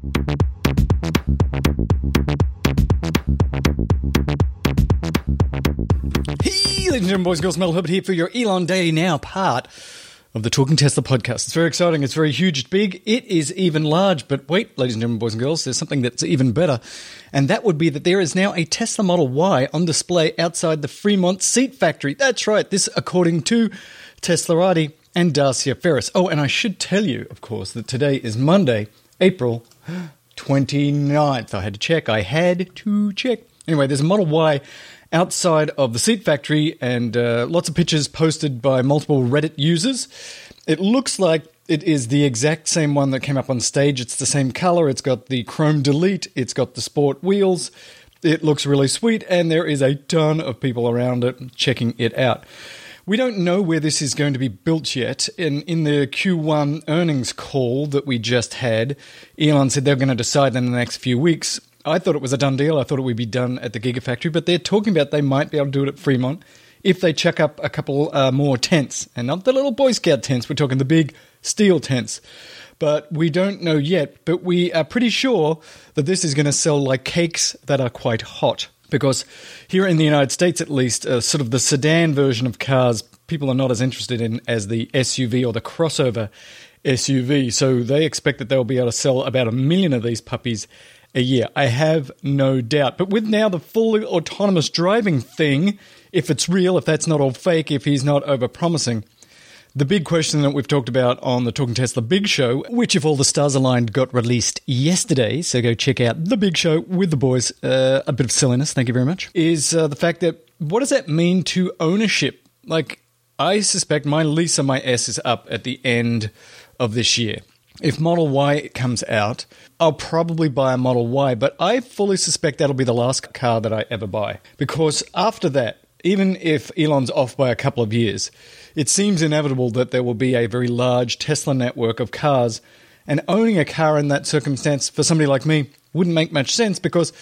Hey, ladies and gentlemen, boys and girls, Mel Herbert here for your Elon Daily Now part of the Talking Tesla podcast. It's very exciting. It's very huge. It's big. It is even large. But wait, ladies and gentlemen, boys and girls, there's something that's even better. And that would be that there is now a Tesla Model Y on display outside the Fremont Seat Factory. That's right. This, according to Teslarati and Dacia Ferris. Oh, and I should tell you, of course, that today is Monday, April 29th. I had to check. I had to check. Anyway, there's a Model Y outside of the seat factory and uh, lots of pictures posted by multiple Reddit users. It looks like it is the exact same one that came up on stage. It's the same color. It's got the chrome delete. It's got the sport wheels. It looks really sweet, and there is a ton of people around it checking it out. We don't know where this is going to be built yet. In, in the Q1 earnings call that we just had, Elon said they're going to decide in the next few weeks. I thought it was a done deal. I thought it would be done at the Gigafactory, but they're talking about they might be able to do it at Fremont if they chuck up a couple uh, more tents, and not the little Boy Scout tents. We're talking the big steel tents. But we don't know yet. But we are pretty sure that this is going to sell like cakes that are quite hot. Because here in the United States, at least, uh, sort of the sedan version of cars, people are not as interested in as the SUV or the crossover SUV. So they expect that they'll be able to sell about a million of these puppies a year. I have no doubt. But with now the fully autonomous driving thing, if it's real, if that's not all fake, if he's not over promising, the big question that we've talked about on the Talking Tesla Big Show, which, if all the stars aligned, got released yesterday, so go check out the Big Show with the boys. Uh, a bit of silliness, thank you very much. Is uh, the fact that what does that mean to ownership? Like, I suspect my lease on my S is up at the end of this year. If Model Y comes out, I'll probably buy a Model Y, but I fully suspect that'll be the last car that I ever buy. Because after that, even if Elon's off by a couple of years, it seems inevitable that there will be a very large Tesla network of cars, and owning a car in that circumstance for somebody like me wouldn't make much sense because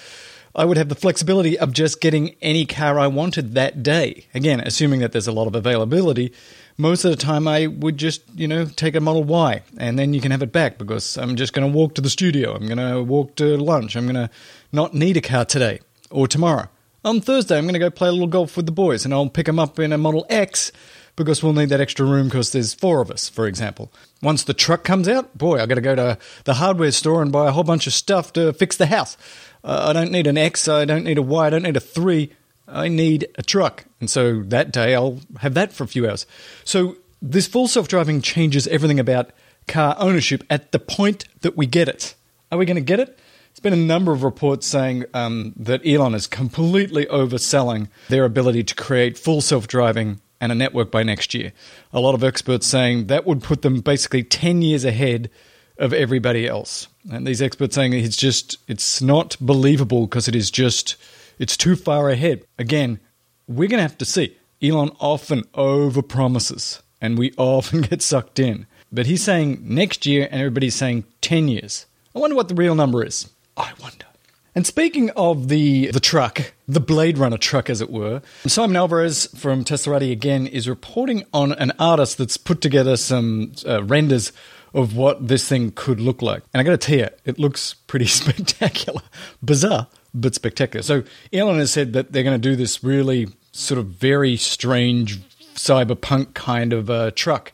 I would have the flexibility of just getting any car I wanted that day. Again, assuming that there's a lot of availability, most of the time I would just, you know, take a Model Y and then you can have it back because I'm just going to walk to the studio. I'm going to walk to lunch. I'm going to not need a car today or tomorrow. On Thursday, I'm going to go play a little golf with the boys and I'll pick them up in a Model X because we'll need that extra room because there's four of us, for example. Once the truck comes out, boy, I've got to go to the hardware store and buy a whole bunch of stuff to fix the house. Uh, I don't need an X, I don't need a Y, I don't need a 3. I need a truck. And so that day I'll have that for a few hours. So this full self driving changes everything about car ownership at the point that we get it. Are we going to get it? There's been a number of reports saying um, that Elon is completely overselling their ability to create full self driving and a network by next year. A lot of experts saying that would put them basically 10 years ahead of everybody else. And these experts saying it's just it's not believable because it is just it's too far ahead. Again, we're going to have to see. Elon often overpromises and we often get sucked in. But he's saying next year and everybody's saying 10 years. I wonder what the real number is. I wonder. And speaking of the the truck, the Blade Runner truck, as it were, Simon Alvarez from Teslarati again is reporting on an artist that's put together some uh, renders of what this thing could look like. And I got to tell you, it looks pretty spectacular, bizarre, but spectacular. So Elon has said that they're going to do this really sort of very strange cyberpunk kind of uh, truck.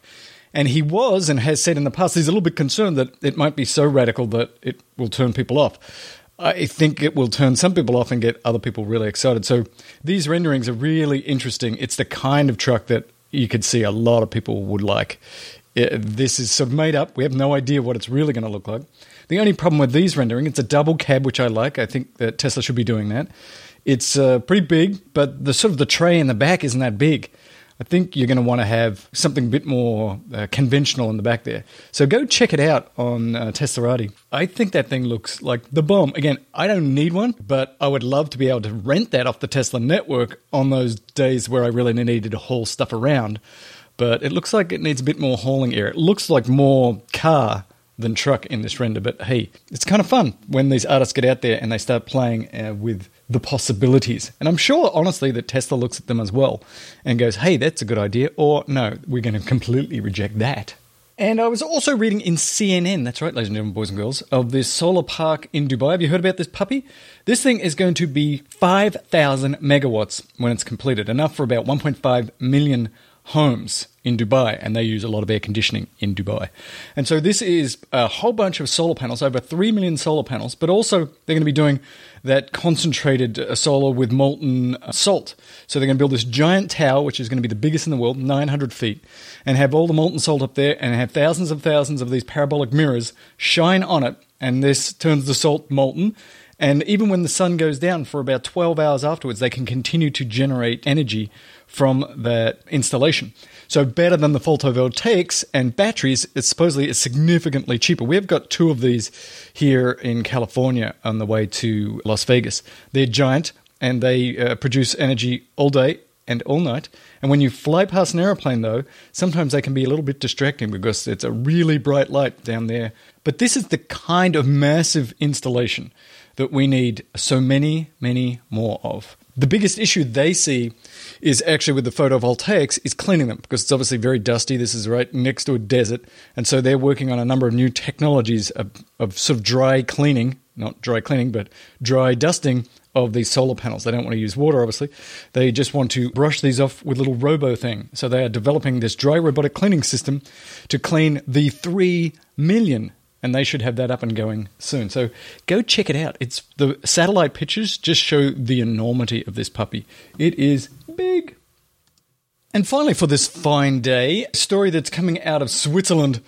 And he was and has said in the past he's a little bit concerned that it might be so radical that it will turn people off. I think it will turn some people off and get other people really excited. So these renderings are really interesting. It's the kind of truck that you could see a lot of people would like. This is sort of made up. We have no idea what it's really going to look like. The only problem with these rendering, it's a double cab, which I like. I think that Tesla should be doing that. It's uh, pretty big, but the sort of the tray in the back isn't that big. I think you're going to want to have something a bit more uh, conventional in the back there. So go check it out on uh, Teslarati. I think that thing looks like the bomb. Again, I don't need one, but I would love to be able to rent that off the Tesla network on those days where I really needed to haul stuff around. But it looks like it needs a bit more hauling air. It looks like more car than truck in this render. But hey, it's kind of fun when these artists get out there and they start playing uh, with the possibilities. And I'm sure, honestly, that Tesla looks at them as well and goes, hey, that's a good idea, or no, we're going to completely reject that. And I was also reading in CNN, that's right, ladies and gentlemen, boys and girls, of this solar park in Dubai. Have you heard about this puppy? This thing is going to be 5,000 megawatts when it's completed, enough for about 1.5 million homes in Dubai, and they use a lot of air conditioning in Dubai. And so this is a whole bunch of solar panels, over 3 million solar panels, but also they're going to be doing that concentrated uh, solar with molten uh, salt. So they're going to build this giant tower, which is going to be the biggest in the world, 900 feet, and have all the molten salt up there, and have thousands and thousands of these parabolic mirrors shine on it, and this turns the salt molten. And even when the sun goes down for about 12 hours afterwards, they can continue to generate energy from that installation. So better than the photovoltaics and batteries, it's supposedly it's significantly cheaper. We've got two of these here in California on the way to Las Vegas. They're giant and they uh, produce energy all day and all night. And when you fly past an aeroplane, though, sometimes they can be a little bit distracting because it's a really bright light down there. But this is the kind of massive installation that we need so many, many more of. The biggest issue they see is actually with the photovoltaics is cleaning them because it's obviously very dusty. This is right next to a desert, and so they're working on a number of new technologies of, of sort of dry cleaning, not dry cleaning, but dry dusting of these solar panels. They don't want to use water, obviously. They just want to brush these off with little robo thing. So they are developing this dry robotic cleaning system to clean the three million and they should have that up and going soon. So go check it out. It's the satellite pictures just show the enormity of this puppy. It is big. And finally, for this fine day, a story that's coming out of Switzerland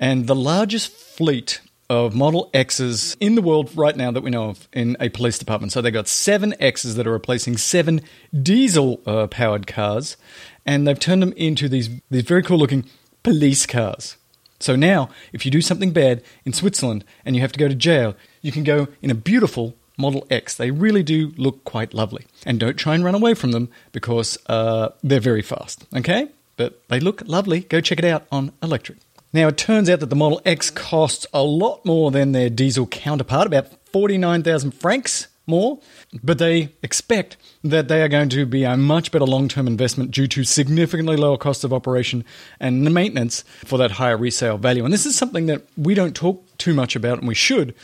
and the largest fleet of Model X's in the world right now that we know of in a police department. So they've got seven X's that are replacing seven diesel uh, powered cars, and they've turned them into these, these very cool looking police cars. So now, if you do something bad in Switzerland and you have to go to jail, you can go in a beautiful Model X. They really do look quite lovely. And don't try and run away from them because uh, they're very fast, okay? But they look lovely. Go check it out on Electrek. Now, it turns out that the Model X costs a lot more than their diesel counterpart, about 49,000 francs more, but they expect that they are going to be a much better long term investment due to significantly lower cost of operation and maintenance for that higher resale value. And this is something that we don't talk too much about, and we should.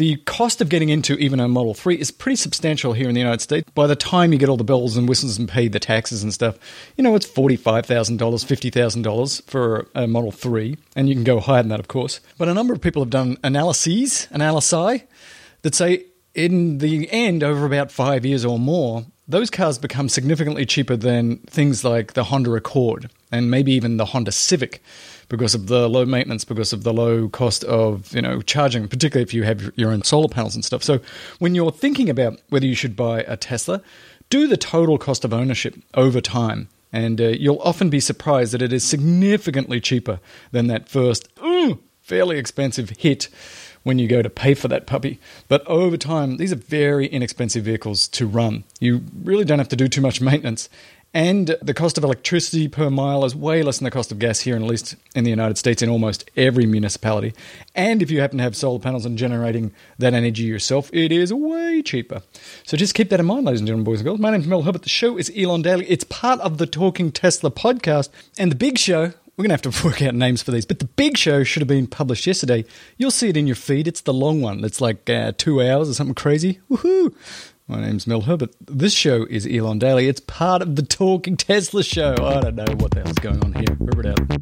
The cost of getting into even a Model 3 is pretty substantial here in the United States. By the time you get all the bells and whistles and pay the taxes and stuff, you know, it's $45,000, $50,000 for a Model 3, and you can go higher than that, of course. But a number of people have done analyses, analysi, that say in the end, over about five years or more, those cars become significantly cheaper than things like the Honda Accord and maybe even the Honda Civic because of the low maintenance, because of the low cost of you know charging, particularly if you have your own solar panels and stuff. So when you're thinking about whether you should buy a Tesla, do the total cost of ownership over time. And uh, you'll often be surprised that it is significantly cheaper than that first, fairly expensive hit when you go to pay for that puppy. But over time, these are very inexpensive vehicles to run. You really don't have to do too much maintenance. And the cost of electricity per mile is way less than the cost of gas here, at least in the United States, in almost every municipality. And if you happen to have solar panels and generating that energy yourself, it is way cheaper. So just keep that in mind, ladies and gentlemen, boys and girls. My name's Mel Herbert. The show is Elon Daily. It's part of the Talking Tesla podcast. And the big show, we're going to have to work out names for these, but the big show should have been published yesterday. You'll see it in your feed. It's the long one. It's like uh, two hours or something crazy. Woohoo! My name's Mel Herbert. This show is Elon Daily. It's part of the Talking Tesla show. I don't know what the hell's going on here. Remember it out.